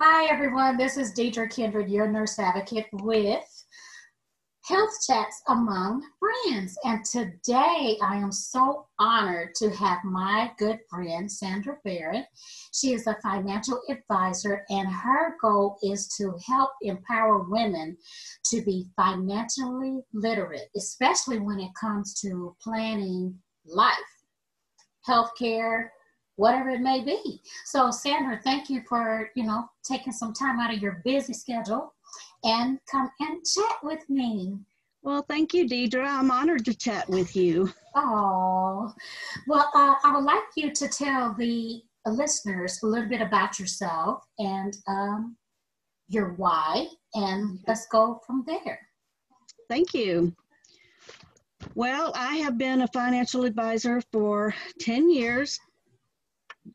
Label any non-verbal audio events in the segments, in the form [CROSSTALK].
Hi, everyone. This is Deidre Kindred, your nurse advocate with Health Chats Among Friends. And today I am so honored to have my good friend, Sandra Barrett. She is a financial advisor, and her goal is to help empower women to be financially literate, especially when it comes to planning life, healthcare, whatever it may be. So Sandra, thank you for, you know, taking some time out of your busy schedule and come and chat with me. Well, thank you, Deidre. I'm honored to chat with you. Oh, well, uh, I would like you to tell the listeners a little bit about yourself and um, your why, and let's go from there. Thank you. Well, I have been a financial advisor for 10 years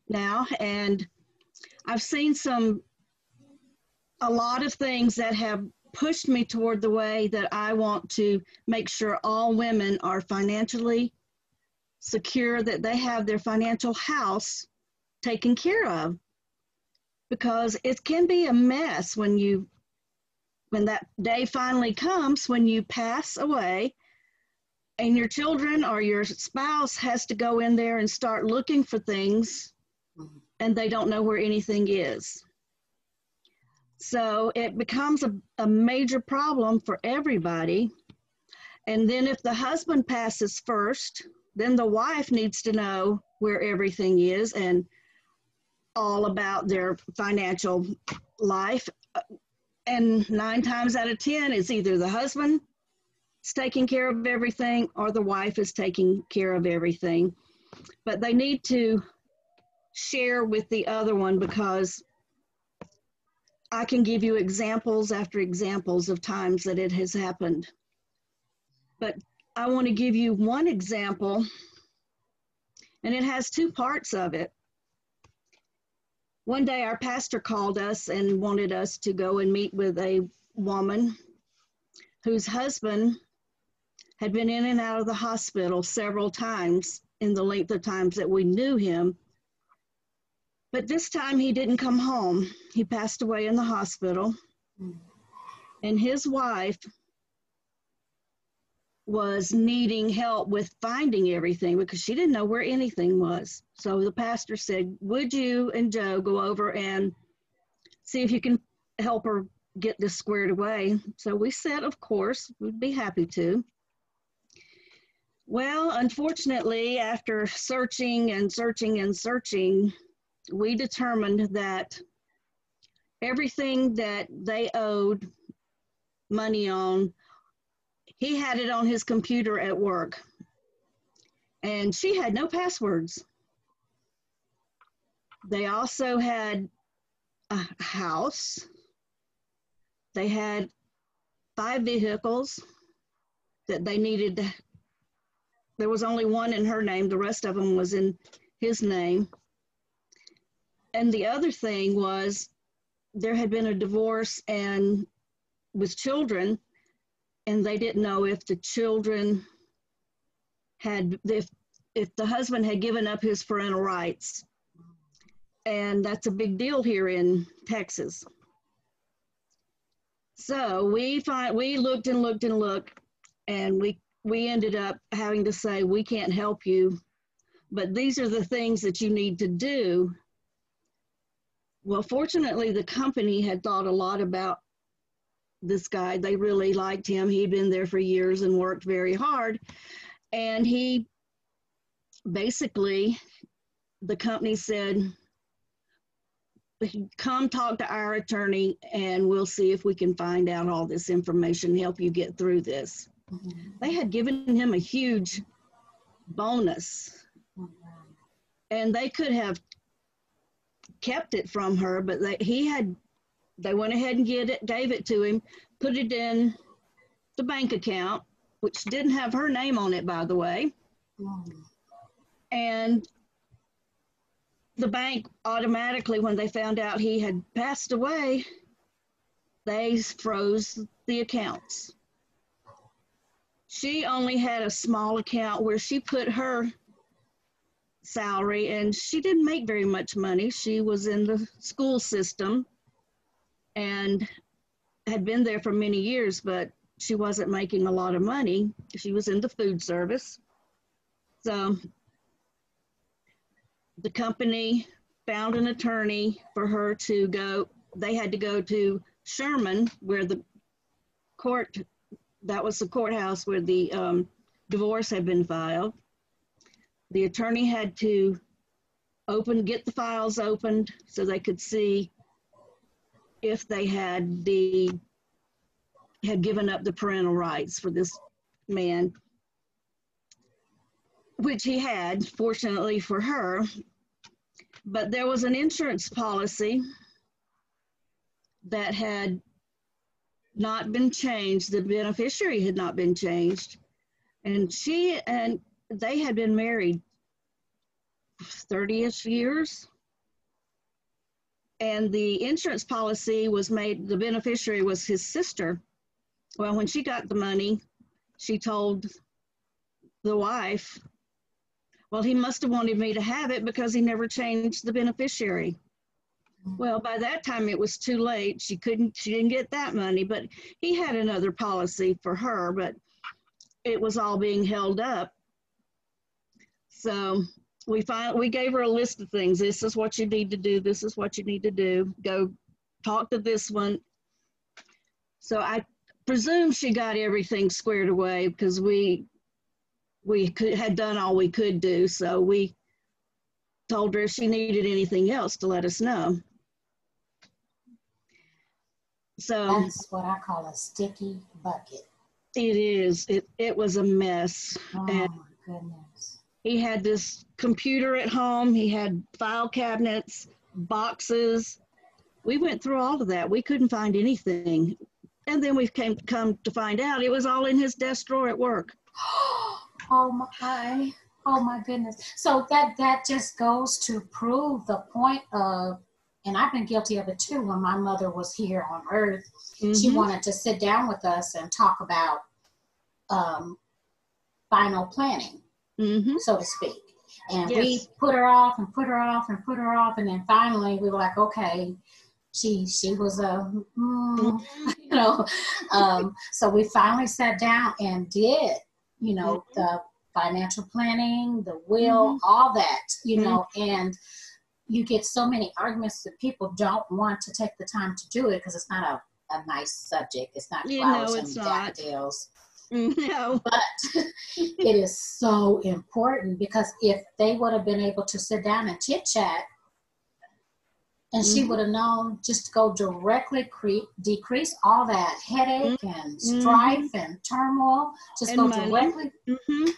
now, and I've seen some, a lot of things that have pushed me toward the way that I want to make sure all women are financially secure, that they have their financial house taken care of. Because it can be a mess when you, when that day finally comes, when you pass away and your children or your spouse has to go in there and start looking for things and they don't know where anything is. So it becomes a, a major problem for everybody. And then if the husband passes first, then the wife needs to know where everything is and all about their financial life. And nine times out of 10, it's either the husband is taking care of everything or the wife is taking care of everything. But they need to share with the other one because I can give you examples after examples of times that it has happened. But I want to give you one example, and it has two parts of it. One day, our pastor called us and wanted us to go and meet with a woman whose husband had been in and out of the hospital several times in the length of times that we knew him but this time he didn't come home. He passed away in the hospital. And his wife was needing help with finding everything because she didn't know where anything was. So the pastor said, Would you and Joe go over and see if you can help her get this squared away? So we said, Of course, we'd be happy to. Well, unfortunately, after searching and searching and searching, we determined that everything that they owed money on, he had it on his computer at work. And she had no passwords. They also had a house. They had five vehicles that they needed. There was only one in her name, the rest of them was in his name and the other thing was there had been a divorce and with children and they didn't know if the children had if if the husband had given up his parental rights. And that's a big deal here in texas. So we find we looked and looked and looked and we we ended up having to say we can't help you but these are the things that you need to do well, fortunately, the company had thought a lot about this guy. They really liked him. He'd been there for years and worked very hard. And he basically, the company said, come talk to our attorney and we'll see if we can find out all this information, help you get through this. Mm-hmm. They had given him a huge bonus. Mm-hmm. And they could have kept it from her, but they, he had, they went ahead and get it, gave it to him, put it in the bank account, which didn't have her name on it, by the way. And the bank automatically, when they found out he had passed away, they froze the accounts. She only had a small account where she put her salary and she didn't make very much money. She was in the school system and had been there for many years, but she wasn't making a lot of money. She was in the food service. So the company found an attorney for her to go. They had to go to Sherman, where the court, that was the courthouse where the um, divorce had been filed. The attorney had to open, get the files opened so they could see if they had the, had given up the parental rights for this man, which he had, fortunately for her. But there was an insurance policy that had not been changed. The beneficiary had not been changed. And she and they had been married 30ish years. And the insurance policy was made, the beneficiary was his sister. Well, when she got the money, she told the wife, well, he must have wanted me to have it because he never changed the beneficiary. Well, by that time it was too late. She couldn't, she didn't get that money, but he had another policy for her, but it was all being held up. So we find we gave her a list of things. This is what you need to do. This is what you need to do. Go talk to this one. So I presume she got everything squared away because we we could, had done all we could do. So we told her if she needed anything else to let us know. So That's what I call a sticky bucket. it is. It it was a mess. Oh And my goodness. He had this computer at home. He had file cabinets, boxes. We went through all of that. We couldn't find anything. And then we came come to find out it was all in his desk drawer at work. [GASPS] Oh my, oh my goodness. So that that just goes to prove the point of, and I've been guilty of it too. When my mother was here on Earth, she Mhm. wanted to sit down with us and talk about um, final planning, Mhm. so to speak. And we put her off and put her off and put her off, and then finally we were like, okay, she she was a, mm, [LAUGHS] you know. Um, so we finally sat down and did, you know, the financial planning, the will, all that, you know, and you get so many arguments that people don't want to take the time to do it because it's not a, a nice subject. It's not You know, flowers it's and not. daffodils No. [LAUGHS] but [LAUGHS] it is so important because if they would have been able to sit down and chit chat and she Mhm. would have known just to go directly cre- decrease all that headache and Mhm. strife and turmoil just And go money. directly hmm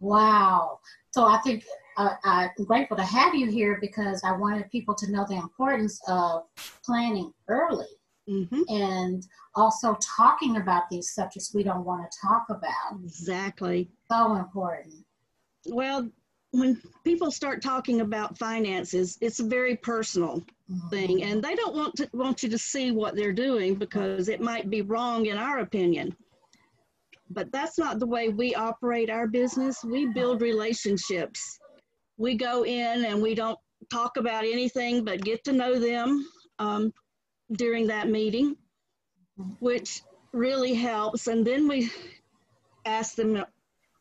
wow so i think uh, i'm grateful to have you here because i wanted people to know the importance of planning early hmm and also talking about these subjects we don't want to talk about Exactly. so important Well, when people start talking about finances, it's a very personal thing, and they don't want to want you to see what they're doing because it might be wrong in our opinion. But that's not the way we operate our business. We build relationships. We go in and we don't talk about anything but get to know them um, during that meeting, which really helps. And then we ask them,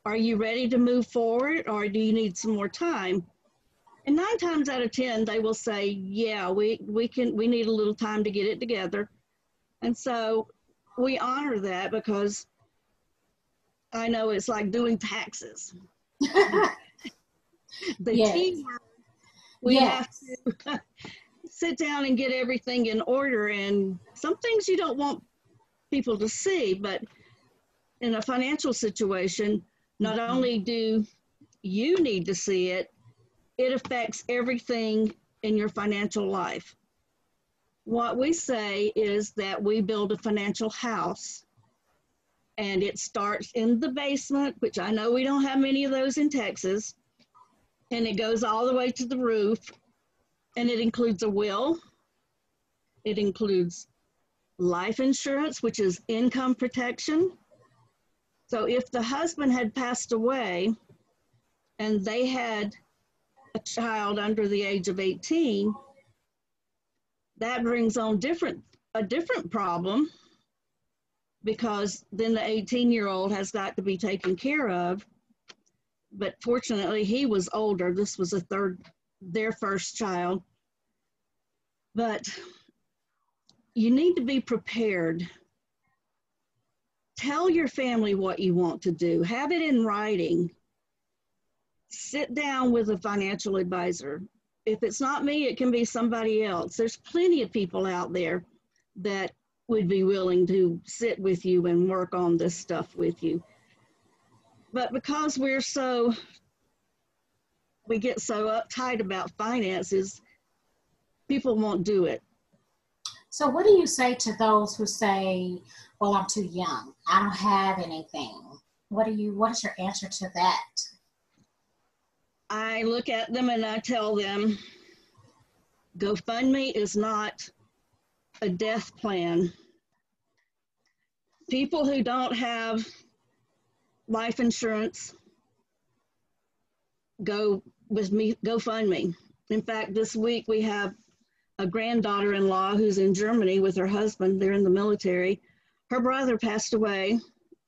are you ready to move forward or do you need some more time? And nine times out of 10, they will say, yeah, we, we can, we need a little time to get it together. And so we honor that because I know it's like doing taxes. [LAUGHS] The Yes. teamwork, we Yes. have to [LAUGHS] sit down and get everything in order. And some things you don't want people to see, but in a financial situation, not Mhm. only do you need to see it, it affects everything in your financial life. What we say is that we build a financial house and it starts in the basement, which I know we don't have many of those in Texas, and it goes all the way to the roof. And it includes a will, it includes life insurance, which is income protection. So if the husband had passed away and they had a child under the age of 18, that brings on different a different problem because then the 18 year old has got to be taken care of. But fortunately, he was older. This was a third, their first child. But you need to be prepared. Tell your family what you want to do, have it in writing. Sit down with a financial advisor. If it's not me, it can be somebody else. There's plenty of people out there that would be willing to sit with you and work on this stuff with you. But because we're so, we get so uptight about finances, people won't do it. So, what do you say to those who say, "Well, I'm too young. I don't have anything." What do you? What is your answer to that? I look at them and I tell them, GoFundMe is not a death plan. People who don't have life insurance go with me GoFundMe. In fact, this week we have a granddaughter-in-law who's in Germany with her husband. They're in the military. Her brother passed away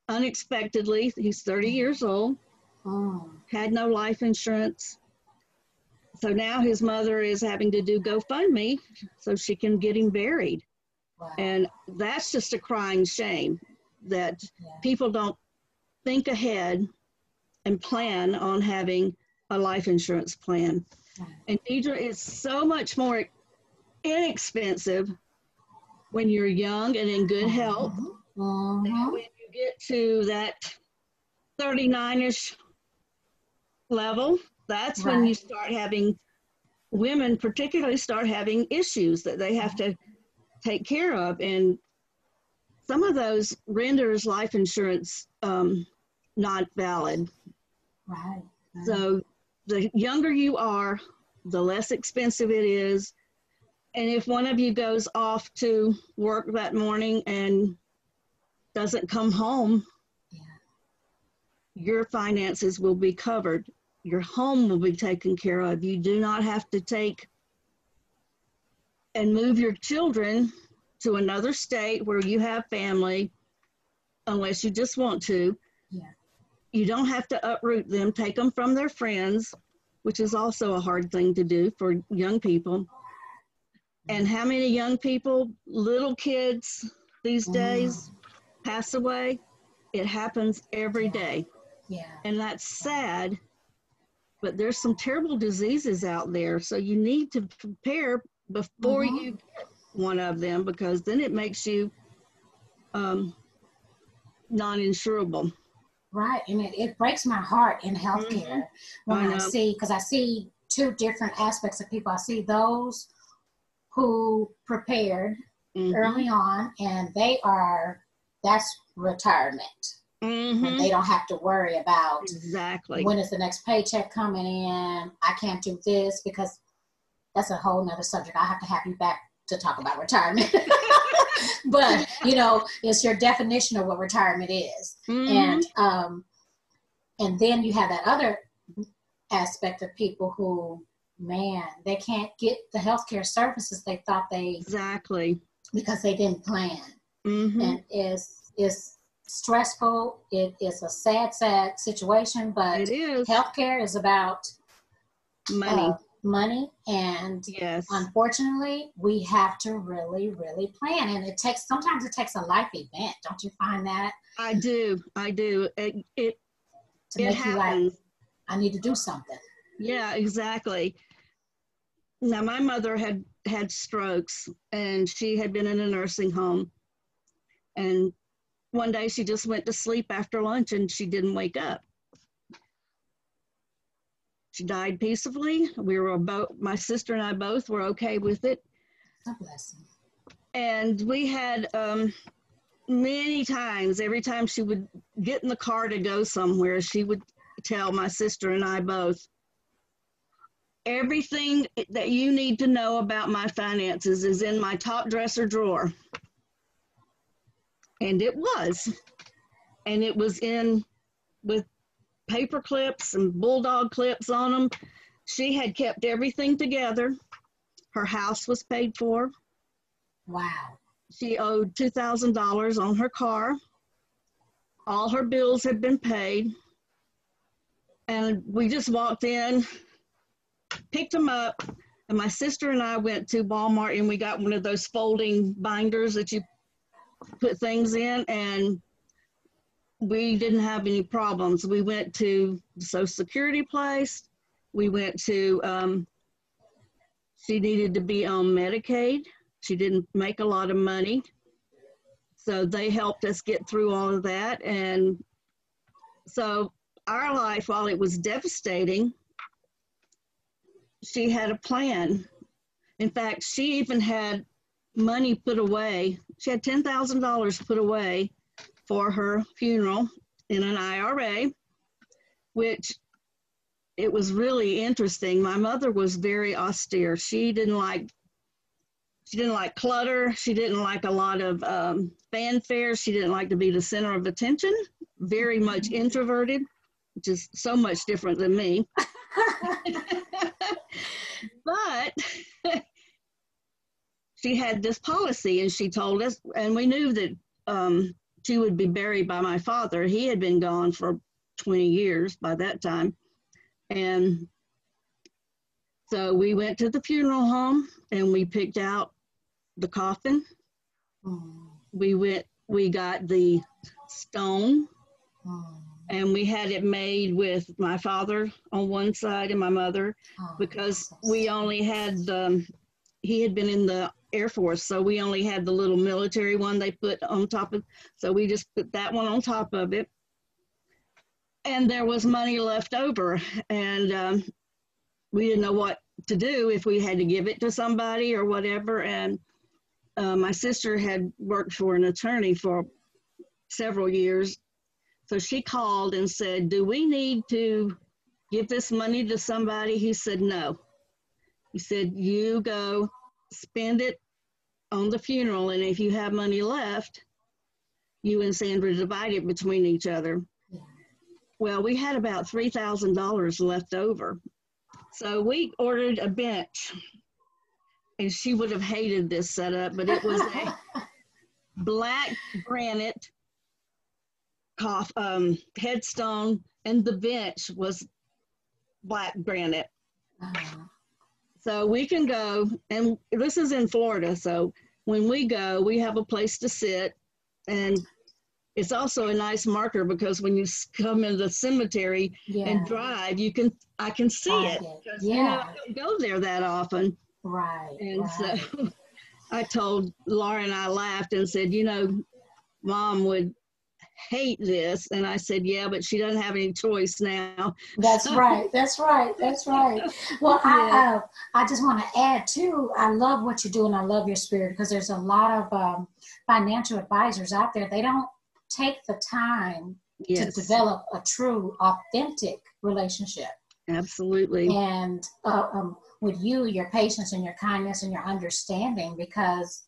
unexpectedly. He's 30 years old. Oh. Had no life insurance. So now his mother is having to do GoFundMe so she can get him buried. Wow. And that's just a crying shame that yeah. people don't think ahead and plan on having a life insurance plan. And Deidre, is so much more inexpensive when you're young and in good health. Uh-huh. When you get to that 39ish level, that's right. when you start having women, particularly, start having issues that they have to take care of. And some of those renders life insurance um, not valid. Right. right. So the younger you are, the less expensive it is, and if one of you goes off to work that morning and doesn't come home, yeah. your finances will be covered. Your home will be taken care of. You do not have to take and move your children to another state where you have family unless you just want to. Yeah. You don't have to uproot them, take them from their friends, which is also a hard thing to do for young people. And how many young people, little kids these days, pass away? It happens every day. Yeah. And that's sad, but there's some terrible diseases out there. So you need to prepare before mm-hmm. you get one of them because then it makes you um, non insurable. Right. And it, it breaks my heart in healthcare mm-hmm. when I, I see, because I see two different aspects of people. I see those who prepared mm-hmm. early on, and they are that's retirement. Mm-hmm. They don't have to worry about exactly when is the next paycheck coming in. I can't do this because that's a whole nother subject. I have to have you back to talk about retirement. [LAUGHS] but [LAUGHS] you know, it's your definition of what retirement is, mm-hmm. and um, and then you have that other aspect of people who man, they can't get the healthcare services they thought they exactly because they didn't plan. Mm-hmm. And it's it's stressful. It is a sad, sad situation, but it is. healthcare is about money. Uh, money and yes. unfortunately we have to really really plan and it takes sometimes it takes a life event don't you find that? I do i do it it, to it happens. you like i need to do something. Yeah exactly. Now my mother had had strokes and she had been in a nursing home and one day she just went to sleep after lunch and she didn't wake up she died peacefully we were both my sister and i both were okay with it and we had um, many times every time she would get in the car to go somewhere she would tell my sister and i both everything that you need to know about my finances is in my top dresser drawer. And it was. And it was in with paper clips and bulldog clips on them. She had kept everything together. Her house was paid for. Wow. she owed $2,000 on her car. All her bills had been paid. And we just walked in, picked them up, and my sister and I went to Walmart and we got one of those folding binders that you put things in, and we didn't have any problems. We went to Social Security place. We went to, um, she needed to be on Medicaid. She didn't make a lot of money. So they helped us get through all of that. And so our life, while it was devastating, she had a plan. In fact, she even had money put away. She had $10,000 put away for her funeral in an IRA, which it was really interesting. My mother was very austere. She didn't like she didn't like clutter. She didn't like a lot of um, fanfare. She didn't like to be the center of attention. Very much introverted, which is so much different than me. [LAUGHS] but [LAUGHS] she had this policy, and she told us, and we knew that um, she would be buried by my father. He had been gone for 20 years by that time. And so we went to the funeral home and we picked out the coffin. Mm. We went, we got the stone mm. and we had it made with my father on one side and my mother oh, because we only had the, he had been in the Air Force, so we only had the little military one they put on top of, so we just put that one on top of it. And there was money left over, and um, we didn't know what to do if we had to give it to somebody or whatever. And uh, my sister had worked for an attorney for several years, so she called and said, "Do we need to give this money to somebody?" He said, "No." He said, "You go." Spend it on the funeral, and if you have money left, you and Sandra divide it between each other. Well, we had about $3,000 left over. So we ordered a bench, and she would have hated this setup, but it was a [LAUGHS] black granite cough, um, headstone, and the bench was black granite. Uh-huh. So we can go, and this is in Florida. So when we go, we have a place to sit, and it's also a nice marker because when you come in the cemetery yeah. and drive, you can I can see it. Because, yeah. You know, I don't go there that often. Right. And right. so [LAUGHS] I told Laura and I laughed and said, you know, mom would hate this. And I said, yeah, but she doesn't have any choice now. That's right. That's right. That's right. [LAUGHS] Well, I, uh, I just want to add too, I love what you do and I love your spirit because there's a lot of um, financial advisors out there. They don't take the time yes. to develop a true, authentic relationship. Absolutely. And uh, um, with you, your patience and your kindness and your understanding, because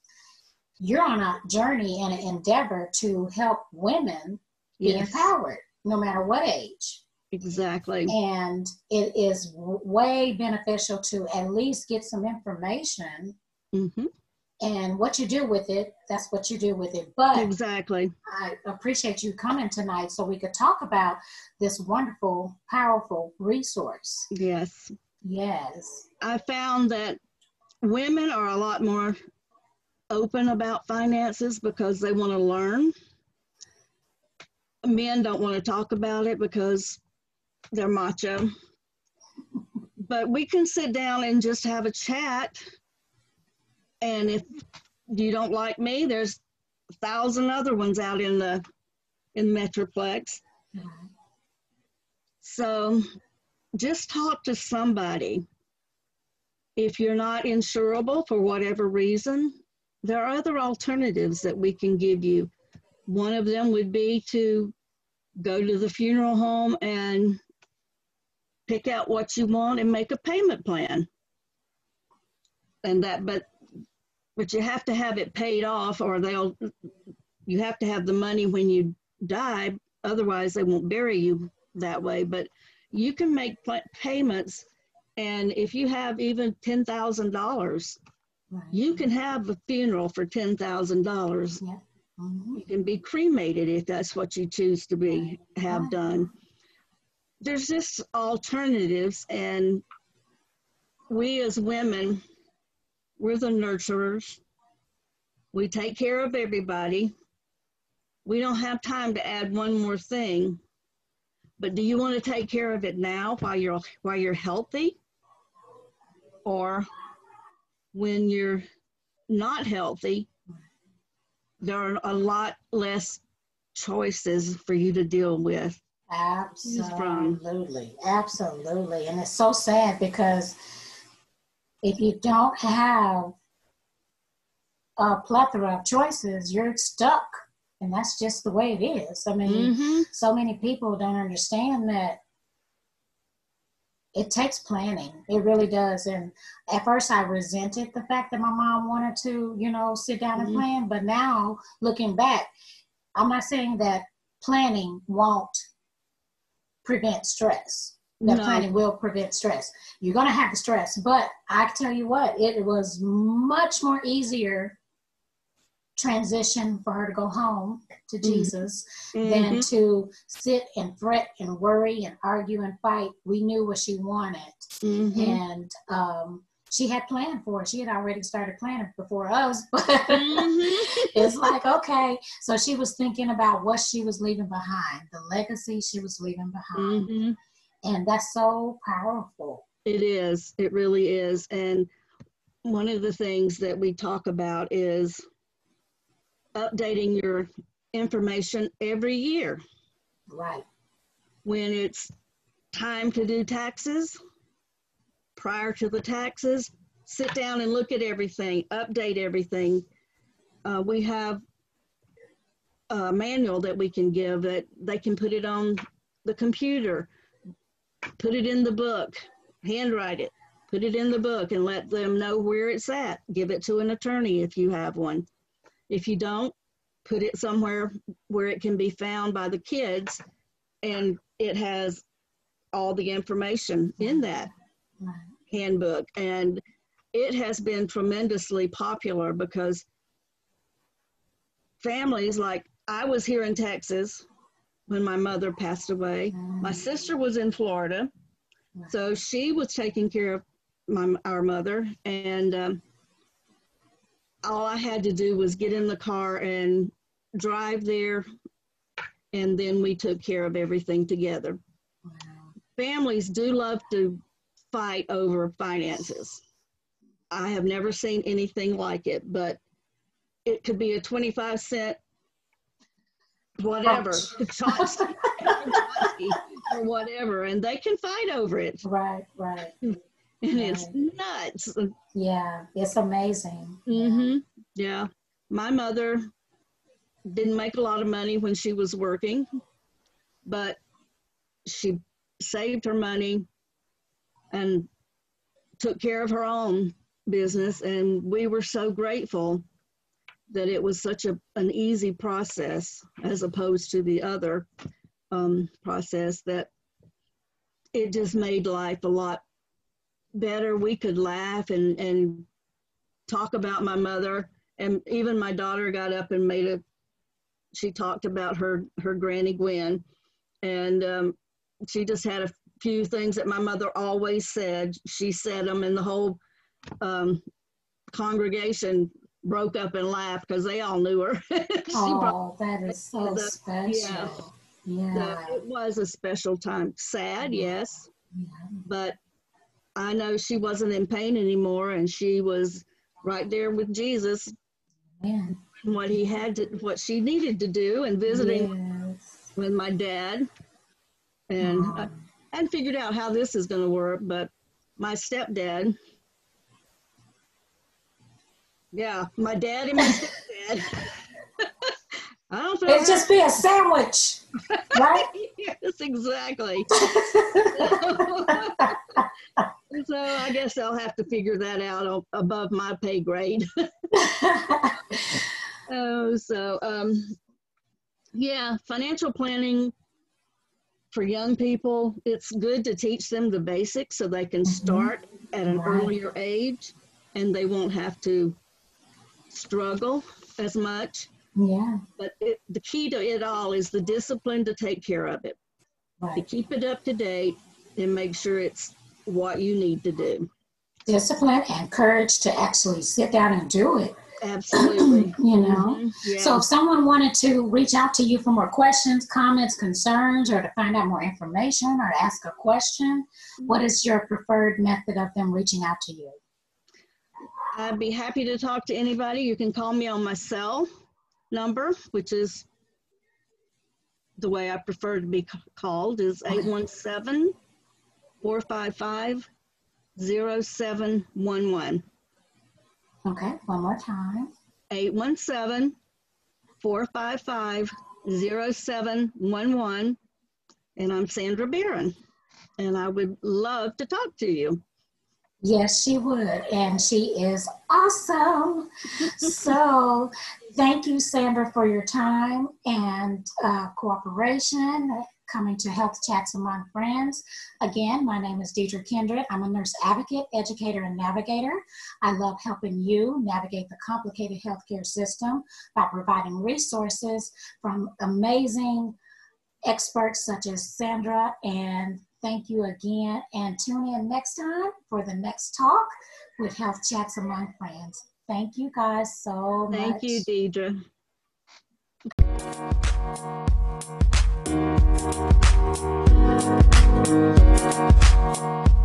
you're on a journey and an endeavor to help women yes. be empowered no matter what age. Exactly. And it is way beneficial to at least get some information. Mm-hmm. And what you do with it, that's what you do with it. But exactly. I appreciate you coming tonight so we could talk about this wonderful, powerful resource. Yes. Yes. I found that women are a lot more open about finances because they want to learn. Men don't want to talk about it because they're macho. But we can sit down and just have a chat. And if you don't like me, there's a thousand other ones out in the in Metroplex. So just talk to somebody. If you're not insurable for whatever reason, there are other alternatives that we can give you. One of them would be to go to the funeral home and pick out what you want and make a payment plan. And that, but, but you have to have it paid off or they'll, you have to have the money when you die. Otherwise they won't bury you that way. But you can make payments. And if you have even $10,000, Right. You can have a funeral for ten thousand dollars. Yeah. Mhm. You can be cremated if that's what you choose to be have Right. done. There's just alternatives, and we as women, we're the nurturers. We take care of everybody. We don't have time to add one more thing. But do you want to take care of it now while you're while you're healthy? Or when you're not healthy, there are a lot less choices for you to deal with. Absolutely. Absolutely. And it's so sad because if you don't have a plethora of choices, you're stuck. And that's just the way it is. I mean, Mhm. so many people don't understand that it takes planning. It really does. And at first, I resented the fact that my mom wanted to, you know, sit down and Mhm. plan. But now, looking back, I'm not saying that planning won't prevent stress. That No. planning will prevent stress. You're going to have the stress. But I tell you what, it was much more easier transition for her to go home to Mhm. Jesus than Mhm. to sit and fret and worry and argue and fight. We knew what she wanted, Mhm. and um, she had planned for it. She had already started planning before us, [LAUGHS] but Mhm. it's like okay. So she was thinking about what she was leaving behind, the legacy she was leaving behind, Mhm. and that's so powerful. It is. It really is. And one of the things that we talk about is updating your information every year. Right. When it's time to do taxes, prior to the taxes, sit down and look at everything, update everything. Uh, we have a manual that we can give that they can put it on the computer, put it in the book, handwrite it, put it in the book and let them know where it's at. Give it to an attorney if you have one. If you don't, put it somewhere where it can be found by the kids and it has all the information in that handbook. And it has been tremendously popular because families like I was here in Texas when my mother passed away. My Mm. sister was in Florida, so she was taking care of my our mother, and um, all I had to do was get in the car and drive there, and then we took care of everything together. Wow. Families do love to fight over finances. I have never seen anything like it, but it could be a 25 cent whatever [LAUGHS] or whatever and they can fight over it Right. Right. And it's nuts Yeah. It's amazing. hmm yeah my mother didn't make a lot of money when she was working but she saved her money and took care of her own business and we were so grateful that it was such a, an easy process as opposed to the other um, process that it just made life a lot better we could laugh and, and talk about my mother. And even my daughter got up and made a she talked about her her granny gwen. And um, she just had a few things that my mother always said. She said them and the whole um, congregation broke up and laughed because they all knew her. [LAUGHS] Oh, that is so the- special. Yeah. so it was a special time. Sad yes. Yeah. but i know she wasn't in pain anymore and she was right there with jesus. And what he had to what she needed to do and visiting Yes. with my dad. And I, Um, figured out how this is going to work but my stepdad yeah my dad and my [LAUGHS] stepdad. i don't know It'd just be a sandwich, [LAUGHS] right? yes exactly [LAUGHS] [LAUGHS] so i guess i'll have to figure that out above my pay grade Oh, so um, yeah, financial planning for young people. It's good to teach them the basics so they can Mhm. start at an Right. earlier age. and they won't have to struggle as much. Yeah. But it, the key to it all is the discipline to take care of it, to keep it up to date and make sure it's what you need to do. Discipline and courage to actually sit down and do it. Absolutely. [CLEARS THROAT] You know. Mhm, yeah. So if someone wanted to reach out to you for more questions, comments, concerns, or to find out more information or ask a question, what is your preferred method of them reaching out to you? I'd be happy to talk to anybody. You can call me on my cell number, which is the way I prefer to be called is 817 455 0711. Okay, one more time. 817 455 0711. And I'm Sandra Barron. And I would love to talk to you. Yes, she would. And she is awesome. [LAUGHS] so thank you, Sandra, for your time and uh, cooperation coming to Health Chats Among Friends. Again, my name is Deidre Kindred. I'm a nurse advocate, educator, and navigator. I love helping you navigate the complicated healthcare system by providing resources from amazing experts such as Sandra. And thank you again. And tune in next time for the next talk with Health Chats Among Friends. Thank you guys so much. Thank you, Deidre. Thank